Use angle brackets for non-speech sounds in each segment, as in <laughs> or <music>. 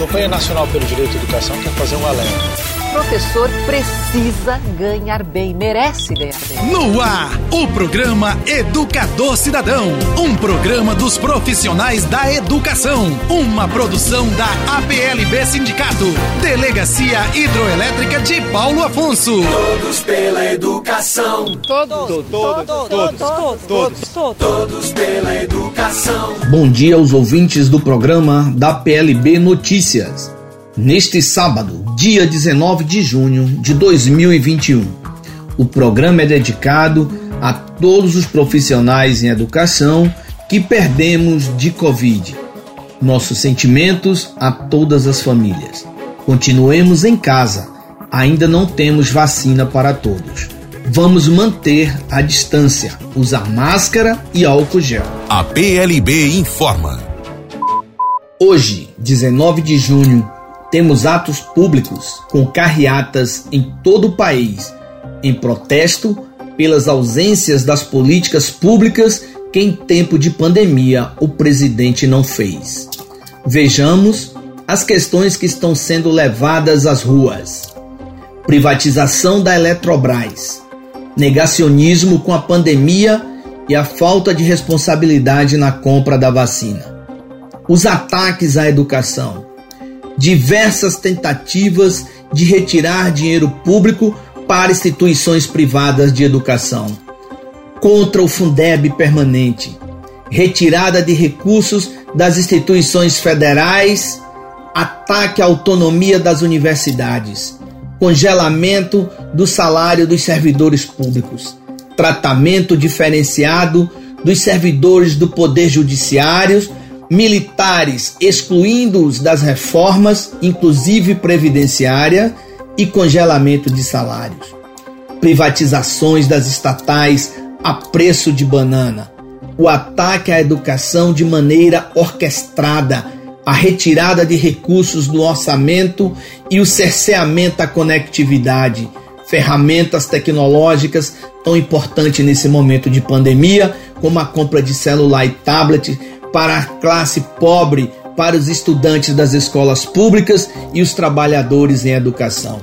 Campanha Nacional pelo Direito à Educação quer fazer um alerta professor precisa ganhar bem, merece ganhar bem. No ar, o programa Educador Cidadão, um programa dos profissionais da educação, uma produção da APLB Sindicato, Delegacia Hidroelétrica de Paulo Afonso. Todos pela educação. Todos, todos, todos, todos, todos, todos, todos pela educação. Bom dia aos ouvintes do programa da PLB Notícias. Neste sábado, dia 19 de junho de 2021, o programa é dedicado a todos os profissionais em educação que perdemos de Covid. Nossos sentimentos a todas as famílias. Continuemos em casa, ainda não temos vacina para todos. Vamos manter a distância, usar máscara e álcool gel. A PLB informa. Hoje, 19 de junho temos atos públicos com carreatas em todo o país, em protesto pelas ausências das políticas públicas que em tempo de pandemia o presidente não fez. Vejamos as questões que estão sendo levadas às ruas. Privatização da Eletrobras, negacionismo com a pandemia e a falta de responsabilidade na compra da vacina. Os ataques à educação, diversas tentativas de retirar dinheiro público para instituições privadas de educação, contra o Fundeb permanente, retirada de recursos das instituições federais, ataque à autonomia das universidades, congelamento do salário dos servidores públicos, tratamento diferenciado dos servidores do Poder Judiciário militares, excluindo-os das reformas, inclusive previdenciária, e congelamento de salários, privatizações das estatais a preço de banana, o ataque à educação de maneira orquestrada, a retirada de recursos do orçamento e o cerceamento à conectividade, ferramentas tecnológicas tão importantes nesse momento de pandemia, como a compra de celular e tablet para a classe pobre, para os estudantes das escolas públicas e os trabalhadores em educação.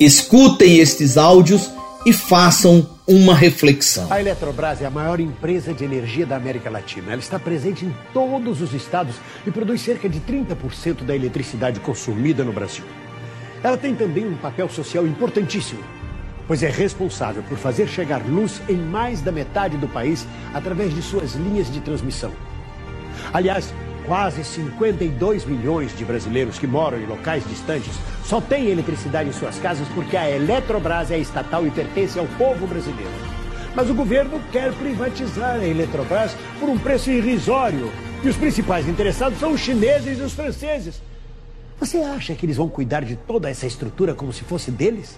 Escutem estes áudios e façam uma reflexão. A Eletrobras é a maior empresa de energia da América Latina. Ela está presente em todos os estados e produz cerca de 30% da eletricidade consumida no Brasil. Ela tem também um papel social importantíssimo, pois é responsável por fazer chegar luz em mais da metade do país através de suas linhas de transmissão. Aliás, quase 52 milhões de brasileiros que moram em locais distantes só têm eletricidade em suas casas porque a Eletrobras é estatal e pertence ao povo brasileiro. Mas o governo quer privatizar a Eletrobras por um preço irrisório. E os principais interessados são os chineses e os franceses. Você acha que eles vão cuidar de toda essa estrutura como se fosse deles?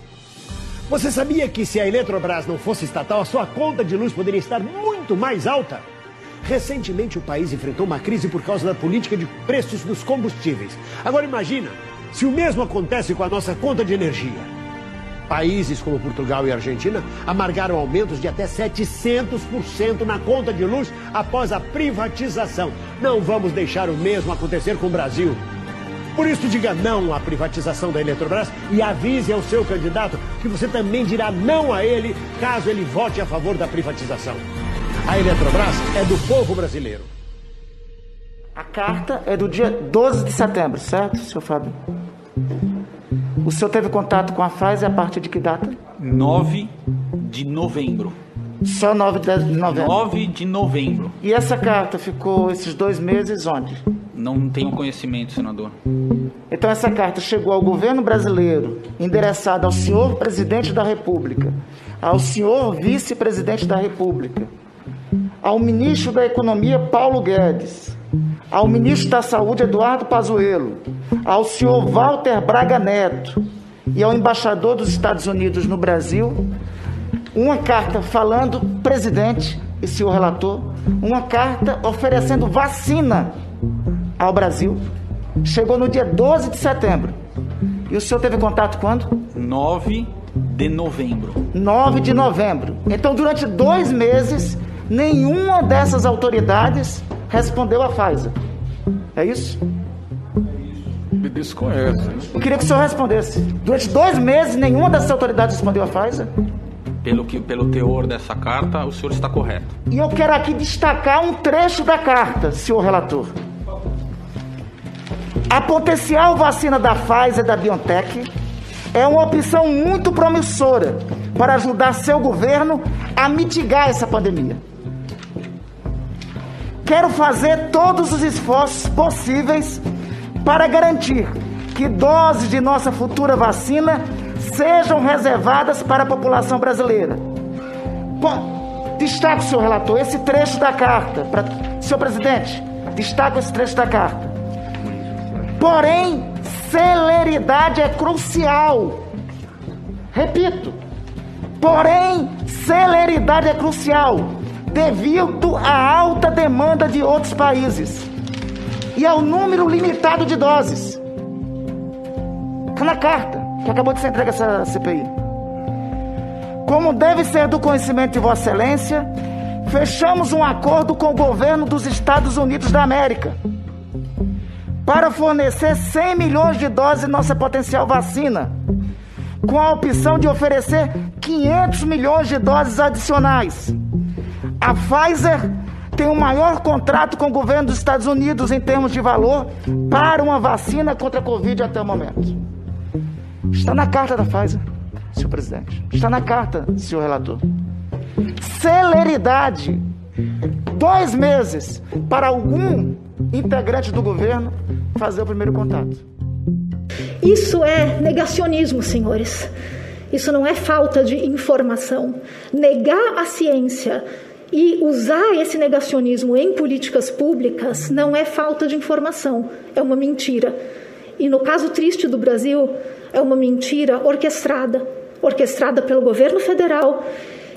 Você sabia que se a Eletrobras não fosse estatal, a sua conta de luz poderia estar muito mais alta? Recentemente o país enfrentou uma crise por causa da política de preços dos combustíveis. Agora imagina se o mesmo acontece com a nossa conta de energia. Países como Portugal e Argentina amargaram aumentos de até 700% na conta de luz após a privatização. Não vamos deixar o mesmo acontecer com o Brasil. Por isso, diga não à privatização da Eletrobras e avise ao seu candidato que você também dirá não a ele caso ele vote a favor da privatização. A Eletrobras é do povo brasileiro. A carta é do dia 12 de setembro, certo, senhor Fábio? O senhor teve contato com a Pfizer a partir de que data? 9 de novembro. Só 9 de novembro? 9 de novembro. E essa carta ficou esses dois meses onde? Não tenho conhecimento, senador. Então essa carta chegou ao governo brasileiro, endereçada ao senhor presidente da República, ao senhor vice-presidente da República, ao ministro da Economia Paulo Guedes, ao ministro da Saúde Eduardo Pazuello, ao senhor Walter Braga Neto e ao embaixador dos Estados Unidos no Brasil, uma carta falando presidente e senhor relator, uma carta oferecendo vacina ao Brasil. Chegou no dia 12 de setembro. E o senhor teve contato quando? 9 de novembro. 9 de novembro. Então, durante dois meses, Nenhuma dessas autoridades respondeu à Pfizer. É isso? Desconheço. Eu queria que o senhor respondesse. Durante dois meses, nenhuma dessas autoridades respondeu a Pfizer? Pelo, que, pelo teor dessa carta, o senhor está correto. E eu quero aqui destacar um trecho da carta, senhor relator. A potencial vacina da Pfizer e da BioNTech é uma opção muito promissora para ajudar seu governo a mitigar essa pandemia. Quero fazer todos os esforços possíveis para garantir que doses de nossa futura vacina sejam reservadas para a população brasileira. Bom, destaque, senhor relator, esse trecho da carta. Pra... Senhor presidente, destaque esse trecho da carta. Porém, celeridade é crucial. Repito, porém, celeridade é crucial devido à alta demanda de outros países e ao número limitado de doses. Está na carta que acabou de ser entregue essa CPI. Como deve ser do conhecimento de Vossa Excelência, fechamos um acordo com o governo dos Estados Unidos da América para fornecer 100 milhões de doses de nossa potencial vacina, com a opção de oferecer 500 milhões de doses adicionais. A Pfizer tem o maior contrato com o governo dos Estados Unidos em termos de valor para uma vacina contra a Covid até o momento. Está na carta da Pfizer, senhor presidente. Está na carta, senhor relator. Celeridade. Dois meses para algum integrante do governo fazer o primeiro contato. Isso é negacionismo, senhores. Isso não é falta de informação. Negar a ciência e usar esse negacionismo em políticas públicas não é falta de informação, é uma mentira. E no caso triste do Brasil, é uma mentira orquestrada orquestrada pelo governo federal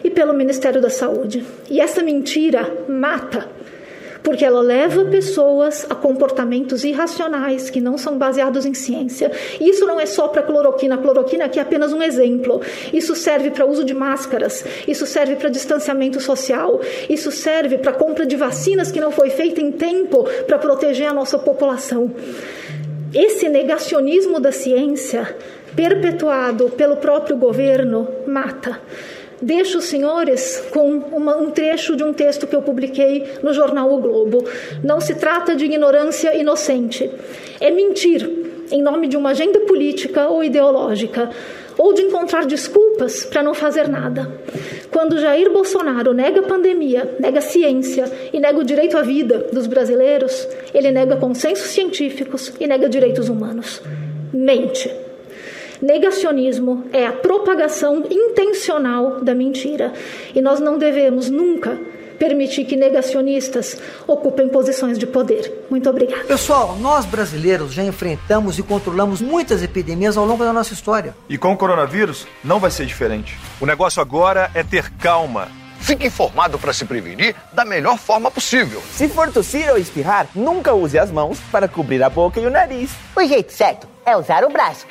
e pelo Ministério da Saúde. E essa mentira mata porque ela leva pessoas a comportamentos irracionais que não são baseados em ciência. Isso não é só para cloroquina, a cloroquina aqui é apenas um exemplo. Isso serve para uso de máscaras, isso serve para distanciamento social, isso serve para compra de vacinas que não foi feita em tempo para proteger a nossa população. Esse negacionismo da ciência, perpetuado pelo próprio governo, mata. Deixo os senhores com uma, um trecho de um texto que eu publiquei no jornal O Globo. Não se trata de ignorância inocente. É mentir em nome de uma agenda política ou ideológica, ou de encontrar desculpas para não fazer nada. Quando Jair Bolsonaro nega a pandemia, nega a ciência e nega o direito à vida dos brasileiros, ele nega consensos científicos e nega direitos humanos. Mente. Negacionismo é a propagação intencional da mentira. E nós não devemos nunca permitir que negacionistas ocupem posições de poder. Muito obrigada. Pessoal, nós brasileiros já enfrentamos e controlamos muitas epidemias ao longo da nossa história. E com o coronavírus não vai ser diferente. O negócio agora é ter calma. Fique informado para se prevenir da melhor forma possível. Se for tossir ou espirrar, nunca use as mãos para cobrir a boca e o nariz. O jeito certo é usar o braço.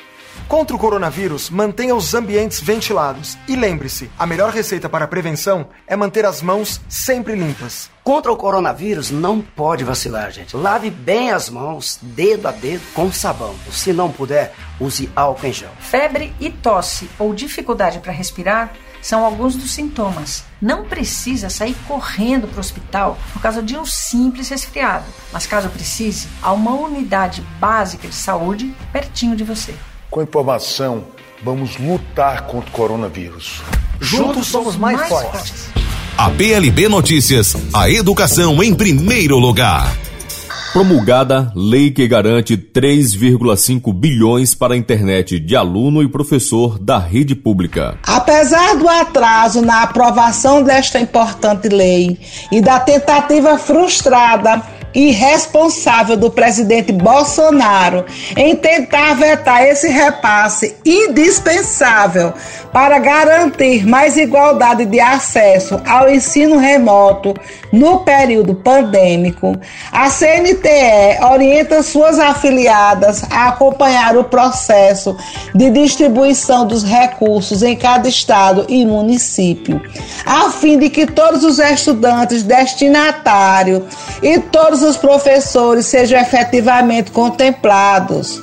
Contra o coronavírus, mantenha os ambientes ventilados. E lembre-se, a melhor receita para a prevenção é manter as mãos sempre limpas. Contra o coronavírus, não pode vacilar, gente. Lave bem as mãos, dedo a dedo, com sabão. Se não puder, use álcool em gel. Febre e tosse ou dificuldade para respirar são alguns dos sintomas. Não precisa sair correndo para o hospital por causa de um simples resfriado, mas caso precise, há uma unidade básica de saúde pertinho de você. Com informação, vamos lutar contra o coronavírus. Juntos somos mais, fortes. A PLB Notícias, a educação em primeiro lugar. Promulgada lei que garante 3,5 bilhões para a internet de aluno e professor da rede pública. Apesar do atraso na aprovação desta importante lei e da tentativa frustrada irresponsável do presidente Bolsonaro em tentar vetar esse repasse indispensável para garantir mais igualdade de acesso ao ensino remoto no período pandêmico, a CNTE orienta suas afiliadas a acompanhar o processo de distribuição dos recursos em cada estado e município, a fim de que todos os estudantes destinatários e todos os professores sejam efetivamente contemplados.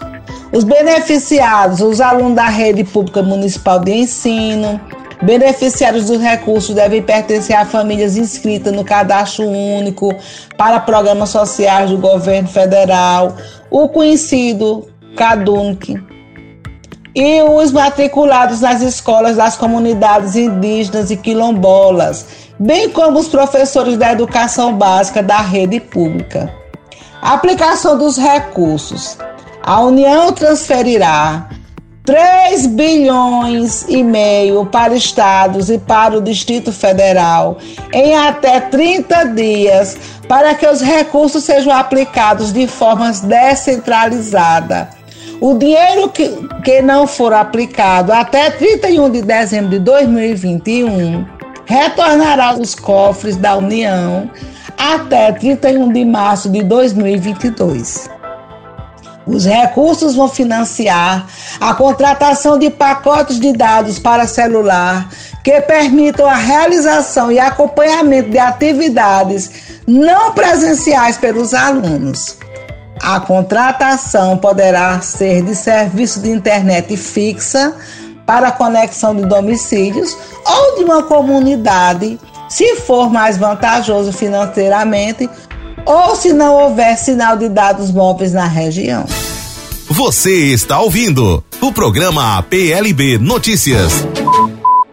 Os beneficiados, os alunos da rede pública municipal de ensino, beneficiários dos recursos devem pertencer a famílias inscritas no cadastro único para programas sociais do governo federal, o conhecido CadÚnic, e os matriculados nas escolas das comunidades indígenas e quilombolas, bem como os professores da educação básica da rede pública. Aplicação dos recursos. A União transferirá 3 bilhões e meio para estados e para o Distrito Federal em até 30 dias para que os recursos sejam aplicados de forma descentralizada o dinheiro que, que não for aplicado até 31 de dezembro de 2021 retornará aos cofres da União até 31 de março de 2022. Os recursos vão financiar a contratação de pacotes de dados para celular que permitam a realização e acompanhamento de atividades não presenciais pelos alunos. A contratação poderá ser de serviço de internet fixa para conexão de domicílios ou de uma comunidade, se for mais vantajoso financeiramente ou se não houver sinal de dados móveis na região. Você está ouvindo o programa PLB Notícias.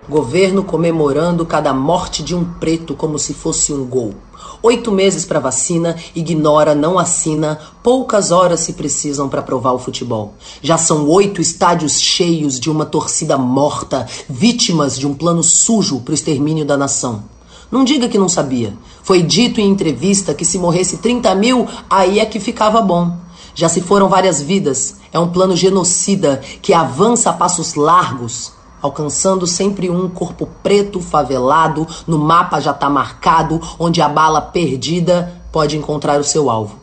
Governo comemorando cada morte de um preto como se fosse um gol. Oito meses para vacina, ignora, não assina, poucas horas se precisam para provar o futebol. Já são oito estádios cheios de uma torcida morta, vítimas de um plano sujo para o extermínio da nação. Não diga que não sabia. Foi dito em entrevista que se morresse 30 mil, aí é que ficava bom. Já se foram várias vidas. É um plano genocida que avança a passos largos alcançando sempre um corpo preto favelado, no mapa já está marcado, onde a bala perdida pode encontrar o seu alvo.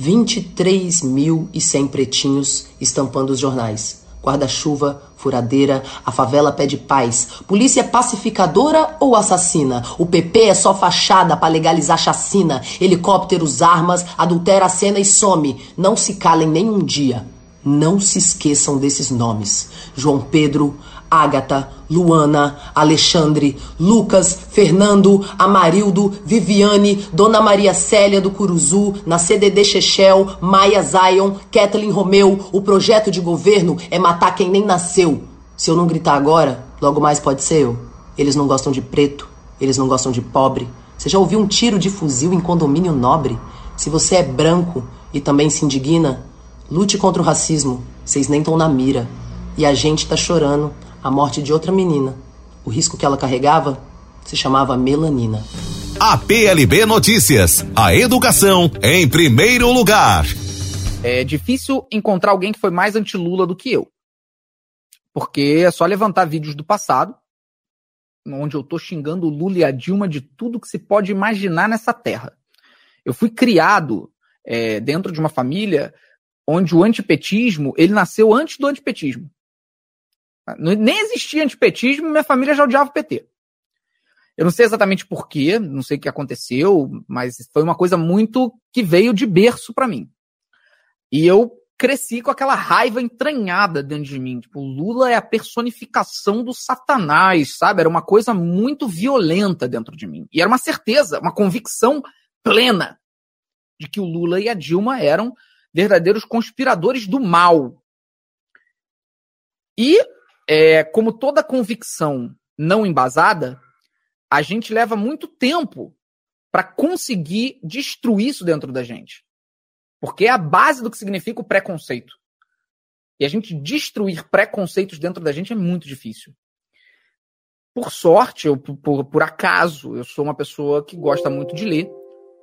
23.100 pretinhos estampando os jornais. Guarda-chuva, furadeira, a favela pede paz. Polícia pacificadora ou assassina? O PP é só fachada para legalizar chacina. Helicópteros, armas, adultera a cena e some. Não se calem nem um dia. Não se esqueçam desses nomes. João Pedro, Ágata, Luana, Alexandre, Lucas, Fernando, Amarildo, Viviane, Dona Maria Célia do Curuzu, na CDD Chechel, Maia Zion, Kathleen Romeu. O projeto de governo é matar quem nem nasceu. Se eu não gritar agora, logo mais pode ser eu. Eles não gostam de preto, eles não gostam de pobre. Você já ouviu um tiro de fuzil em condomínio nobre? Se você é branco e também se indigna, lute contra o racismo. Vocês nem estão na mira. E a gente tá chorando a morte de outra menina. O risco que ela carregava se chamava melanina. A PLB Notícias. A educação em primeiro lugar. É difícil encontrar alguém que foi mais anti-Lula do que eu. Porque é só levantar vídeos do passado, onde eu tô xingando o Lula e a Dilma de tudo que se pode imaginar nessa terra. Eu fui criado é, dentro de uma família onde o antipetismo ele nasceu antes do antipetismo. Nem existia antipetismo, minha família já odiava o PT. Eu não sei exatamente porquê, não sei o que aconteceu, mas foi uma coisa muito que veio de berço para mim. E eu cresci com aquela raiva entranhada dentro de mim. Tipo, Lula é a personificação do satanás, sabe? Era uma coisa muito violenta dentro de mim. E era uma certeza, uma convicção plena de que o Lula e a Dilma eram verdadeiros conspiradores do mal. E é, como toda convicção não embasada, a gente leva muito tempo para conseguir destruir isso dentro da gente. Porque é a base do que significa o preconceito. E a gente destruir preconceitos dentro da gente é muito difícil. Por sorte, ou por, por acaso, eu sou uma pessoa que gosta muito de ler.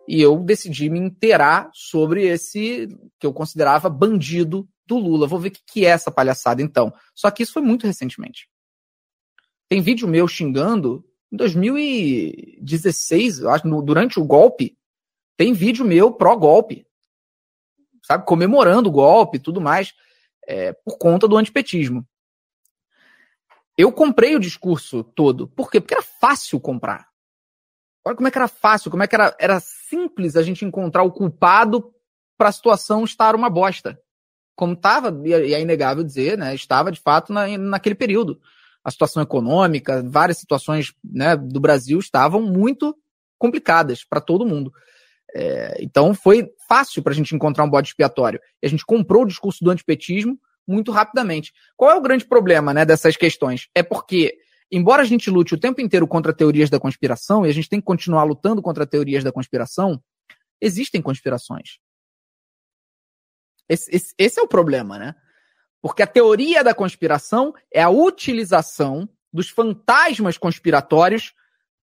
E eu decidi me inteirar sobre esse que eu considerava bandido do Lula. Vou ver o que, que é essa palhaçada então. Só que isso foi muito recentemente. Tem vídeo meu xingando em 2016, eu acho, no, durante o golpe. Tem vídeo meu pró-golpe. Sabe? Comemorando o golpe e tudo mais. É, por conta do antipetismo. Eu comprei o discurso todo. Por quê? Porque era fácil comprar. Olha como é que era fácil, como é que era, era simples a gente encontrar o culpado para a situação estar uma bosta. Como estava, e é inegável dizer, né, estava de fato na, naquele período. A situação econômica, várias situações né, do Brasil estavam muito complicadas para todo mundo. É, então foi fácil para a gente encontrar um bode expiatório. E a gente comprou o discurso do antipetismo muito rapidamente. Qual é o grande problema né, dessas questões? É porque, embora a gente lute o tempo inteiro contra teorias da conspiração, e a gente tem que continuar lutando contra teorias da conspiração, existem conspirações. Esse, esse, esse é o problema, né? Porque a teoria da conspiração é a utilização dos fantasmas conspiratórios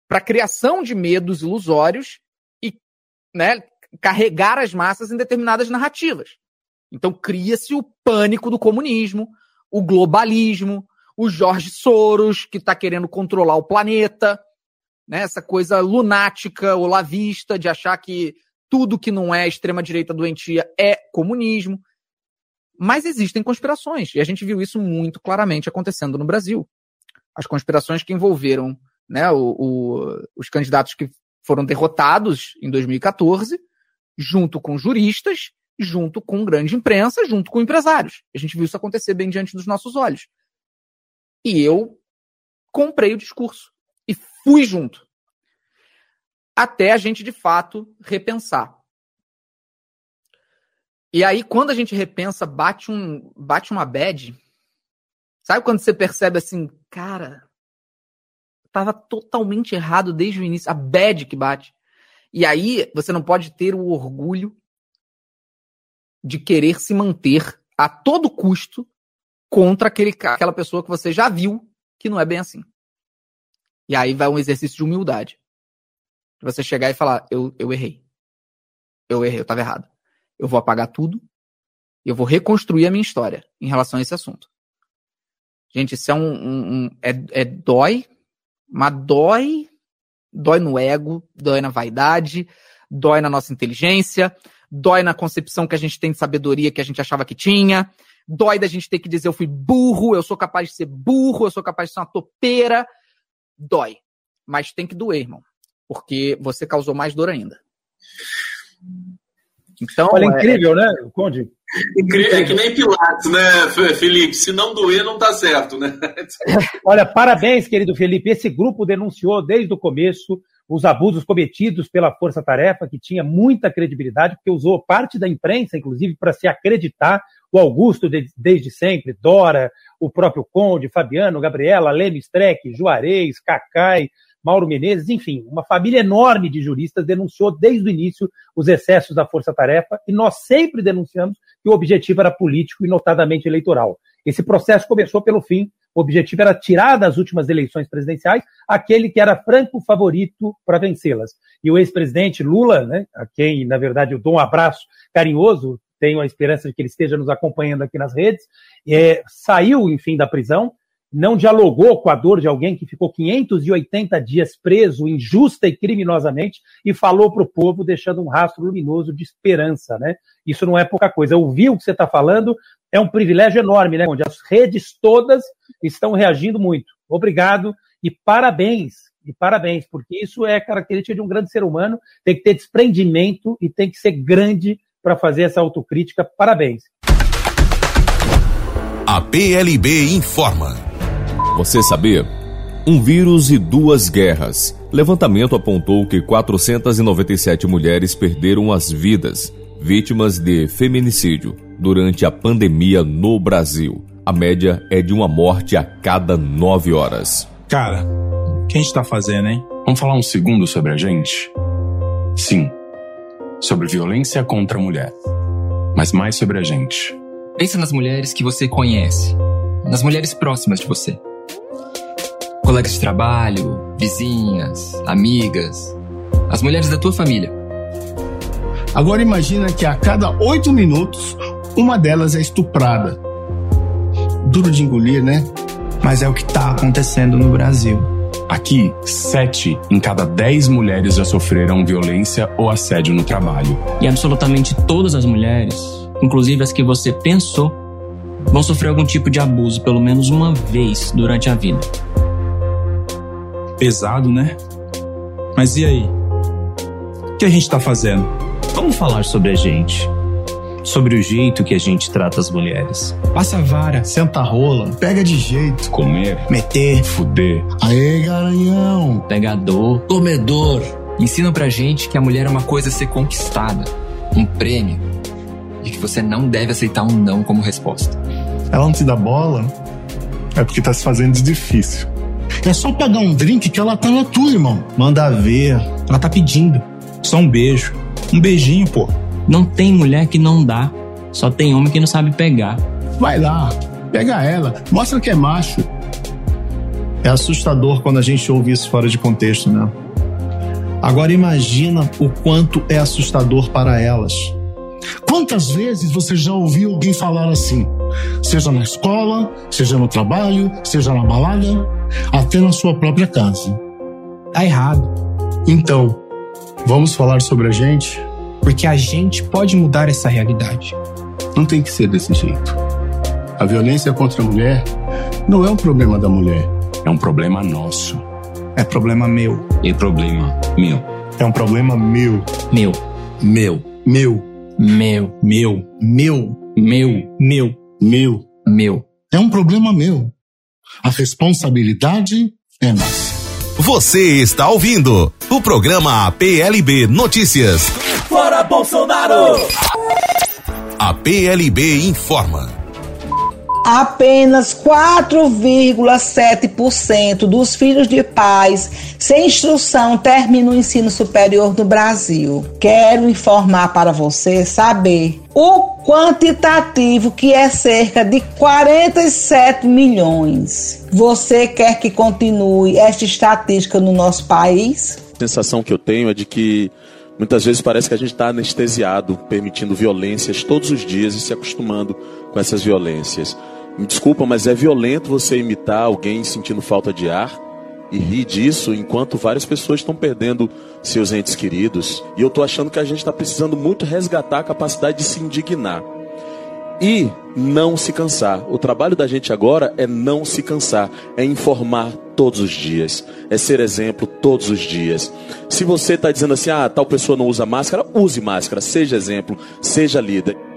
para criação de medos ilusórios e né, carregar as massas em determinadas narrativas. Então cria-se o pânico do comunismo, o globalismo, o Jorge Soros, que está querendo controlar o planeta, né, essa coisa lunática, olavista, de achar que tudo que não é extrema-direita doentia é comunismo. Mas existem conspirações, e a gente viu isso muito claramente acontecendo no Brasil. As conspirações que envolveram né, o, o, os candidatos que foram derrotados em 2014, junto com juristas, junto com grande imprensa, junto com empresários. A gente viu isso acontecer bem diante dos nossos olhos. E eu comprei o discurso e fui junto até a gente de fato repensar. E aí, quando a gente repensa, bate, um, bate uma bad. Sabe quando você percebe assim, cara, tava totalmente errado desde o início, a bad que bate. E aí, você não pode ter o orgulho de querer se manter a todo custo contra aquele, aquela pessoa que você já viu que não é bem assim. E aí vai um exercício de humildade você chegar e falar, eu, eu errei. Eu errei, eu estava errado. Eu vou apagar tudo e eu vou reconstruir a minha história em relação a esse assunto. Gente, isso é um. um, um é, é dói, mas dói. Dói no ego, dói na vaidade, dói na nossa inteligência, dói na concepção que a gente tem de sabedoria que a gente achava que tinha, dói da gente ter que dizer eu fui burro, eu sou capaz de ser burro, eu sou capaz de ser uma topeira. Dói. Mas tem que doer, irmão porque você causou mais dor ainda. Então, Olha, é incrível, né, Conde? Incrível, é que nem Pilates, né, Felipe? Se não doer, não tá certo, né? <laughs> Olha, parabéns, querido Felipe. Esse grupo denunciou desde o começo os abusos cometidos pela Força Tarefa, que tinha muita credibilidade, porque usou parte da imprensa, inclusive, para se acreditar. O Augusto, desde sempre, Dora, o próprio Conde, Fabiano, Gabriela, Leme Streck, Juarez, Cacai, Mauro Menezes, enfim, uma família enorme de juristas denunciou desde o início os excessos da força-tarefa e nós sempre denunciamos que o objetivo era político e notadamente eleitoral. Esse processo começou pelo fim, o objetivo era tirar das últimas eleições presidenciais aquele que era franco favorito para vencê-las. E o ex-presidente Lula, né, a quem, na verdade, eu dou um abraço carinhoso, tenho a esperança de que ele esteja nos acompanhando aqui nas redes, é, saiu, enfim, da prisão, não dialogou com a dor de alguém que ficou 580 dias preso injusta e criminosamente e falou para o povo, deixando um rastro luminoso de esperança, né? Isso não é pouca coisa. Ouvir o que você está falando é um privilégio enorme, né? Onde as redes todas estão reagindo muito. Obrigado e parabéns. E parabéns, porque isso é característica de um grande ser humano. Tem que ter desprendimento e tem que ser grande para fazer essa autocrítica. Parabéns. A PLB informa. Você sabia? Um vírus e duas guerras. Levantamento apontou que 497 mulheres perderam as vidas, vítimas de feminicídio, durante a pandemia no Brasil. A média é de uma morte a cada nove horas. Cara, o que a gente tá fazendo, hein? Vamos falar um segundo sobre a gente? Sim, sobre violência contra a mulher. Mas mais sobre a gente. Pensa nas mulheres que você conhece, nas mulheres próximas de você colegas de trabalho, vizinhas, amigas, as mulheres da tua família. Agora imagina que a cada oito minutos, uma delas é estuprada. Duro de engolir, né? Mas é o que está acontecendo no Brasil. Aqui, sete em cada dez mulheres já sofreram violência ou assédio no trabalho. E absolutamente todas as mulheres, inclusive as que você pensou, vão sofrer algum tipo de abuso pelo menos uma vez durante a vida pesado, né? Mas e aí? O que a gente tá fazendo? Vamos falar sobre a gente. sobre o jeito que a gente trata as mulheres. Passa a vara, senta a rola, pega de jeito. Comer, meter, fuder. Aê, garanhão. Pegador, comedor. Ensinam pra gente que a mulher é uma coisa a ser conquistada, um prêmio, e que você não deve aceitar um não como resposta. Ela não te dá bola, é porque tá se fazendo de difícil. É só pegar um drink que ela tá na tua, irmão. Manda ver. Ela tá pedindo. Só um beijo. Um beijinho, pô. Não tem mulher que não dá. Só tem homem que não sabe pegar. Vai lá, pega ela, mostra que é macho. É assustador quando a gente ouve isso fora de contexto, né? Agora imagina o quanto é assustador para elas. Quantas vezes você já ouviu alguém falar assim? Seja na escola, seja no trabalho, seja na balada, até na sua própria casa. Tá errado. Então, vamos falar sobre a gente? Porque a gente pode mudar essa realidade. Não tem que ser desse jeito. A violência contra a mulher não é um problema da mulher, é um problema nosso. É problema meu. É problema meu. É um problema meu. Meu. Meu. Meu. Meu. Meu. Meu. Meu. Meu. Meu. Meu. É um problema meu. A responsabilidade é nossa. Você está ouvindo o programa PLB Notícias. Fora Bolsonaro! A PLB informa. Apenas 4,7% dos filhos de pais sem instrução terminam o ensino superior no Brasil. Quero informar para você saber o quantitativo que é cerca de 47 milhões. Você quer que continue esta estatística no nosso país? A sensação que eu tenho é de que Muitas vezes parece que a gente está anestesiado, permitindo violências todos os dias e se acostumando com essas violências. Me desculpa, mas é violento você imitar alguém sentindo falta de ar e rir disso enquanto várias pessoas estão perdendo seus entes queridos. E eu estou achando que a gente está precisando muito resgatar a capacidade de se indignar e não se cansar. O trabalho da gente agora é não se cansar, é informar todos os dias, é ser exemplo todos os dias. Se você está dizendo assim, ah, tal pessoa não usa máscara, use máscara, seja exemplo, seja líder.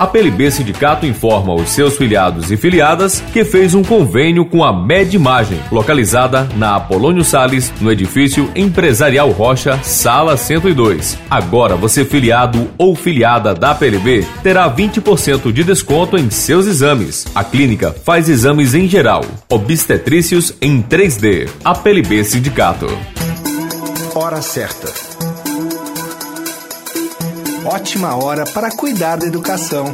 A PLB Sindicato informa os seus filiados e filiadas que fez um convênio com a Med Imagem, localizada na Apolônio Sales, no edifício Empresarial Rocha, sala 102. Agora você filiado ou filiada da PLB terá 20% de desconto em seus exames. A clínica faz exames em geral, obstetrícios em 3D. A PLB Sindicato. Hora certa ótima hora para cuidar da educação.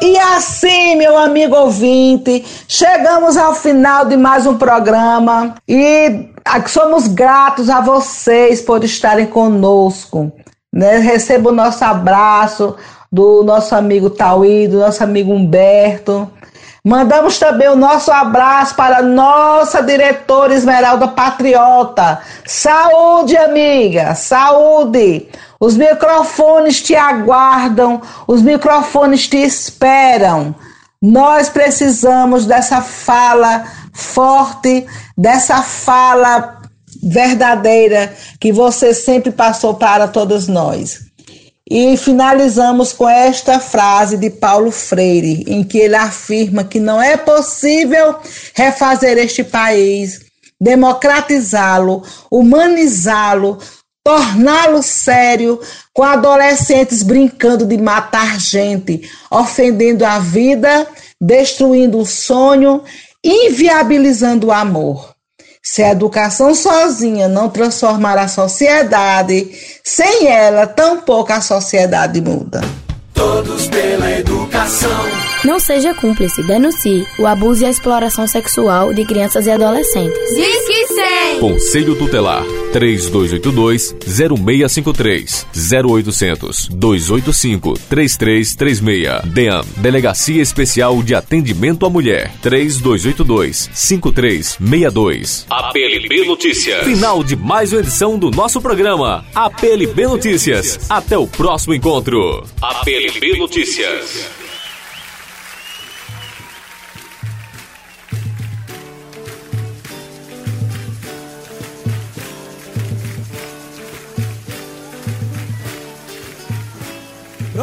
E assim, meu amigo ouvinte, chegamos ao final de mais um programa e somos gratos a vocês por estarem conosco. Né? Receba o nosso abraço do nosso amigo Tauí, do nosso amigo Humberto. Mandamos também o nosso abraço para nossa diretora Esmeralda Patriota. Saúde, amiga, saúde. Os microfones te aguardam, os microfones te esperam. Nós precisamos dessa fala forte, dessa fala verdadeira que você sempre passou para todos nós. E finalizamos com esta frase de Paulo Freire, em que ele afirma que não é possível refazer este país, democratizá-lo, humanizá-lo, torná-lo sério, com adolescentes brincando de matar gente, ofendendo a vida, destruindo o sonho, inviabilizando o amor. Se a educação sozinha não transformar a sociedade, sem ela, tampouco a sociedade muda. Todos pela educação. Não seja cúmplice, denuncie o abuso e a exploração sexual de crianças e adolescentes. Diz que sim. Conselho Tutelar 3282-0653 0800 285 3336 DEAM Delegacia Especial de Atendimento à Mulher 3282 5362 APLB Notícias. Final de mais uma edição do nosso programa APLB Notícias. Até o próximo encontro. APLB Notícias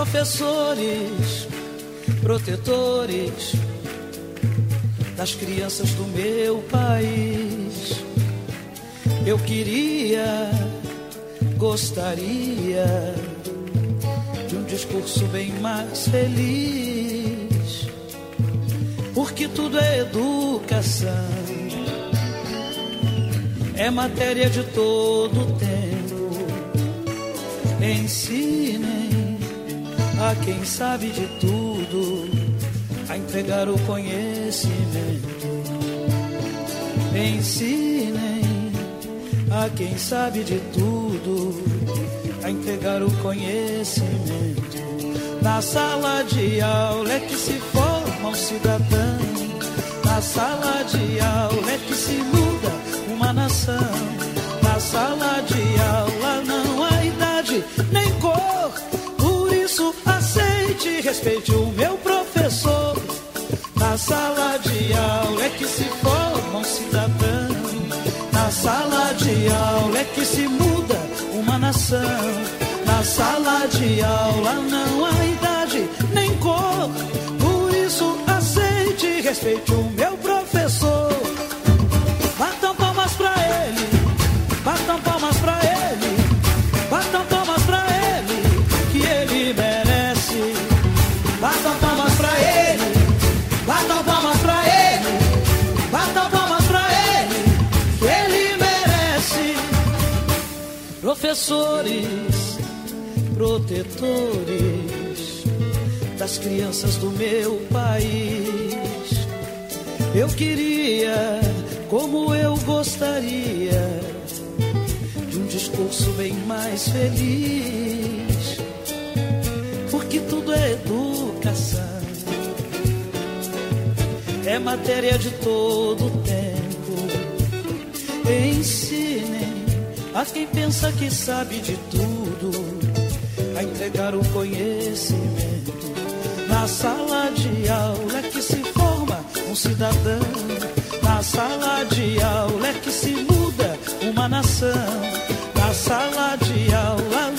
professores, protetores das crianças do meu país. Eu queria, gostaria de um discurso bem mais feliz, porque tudo é educação, é matéria de todo tempo. Ensinem a quem sabe de tudo a entregar o conhecimento. Ensinem a quem sabe de tudo a entregar o conhecimento. Na sala de aula é que se forma um cidadão. Na sala de aula é que se muda uma nação. Na sala de aula respeite o meu professor. Na sala de aula é que se forma um cidadão. Na sala de aula é que se muda uma nação. Na sala de aula não há idade nem cor. Por isso aceite e respeite o meu Professores, protetores das crianças do meu país. Eu queria, como eu gostaria, de um discurso bem mais feliz, porque tudo é educação, é matéria de todo tempo. Ensinem a quem pensa que sabe de tudo a entregar o conhecimento. Na sala de aula é que se forma um cidadão. Na sala de aula é que se muda uma nação. Na sala de aula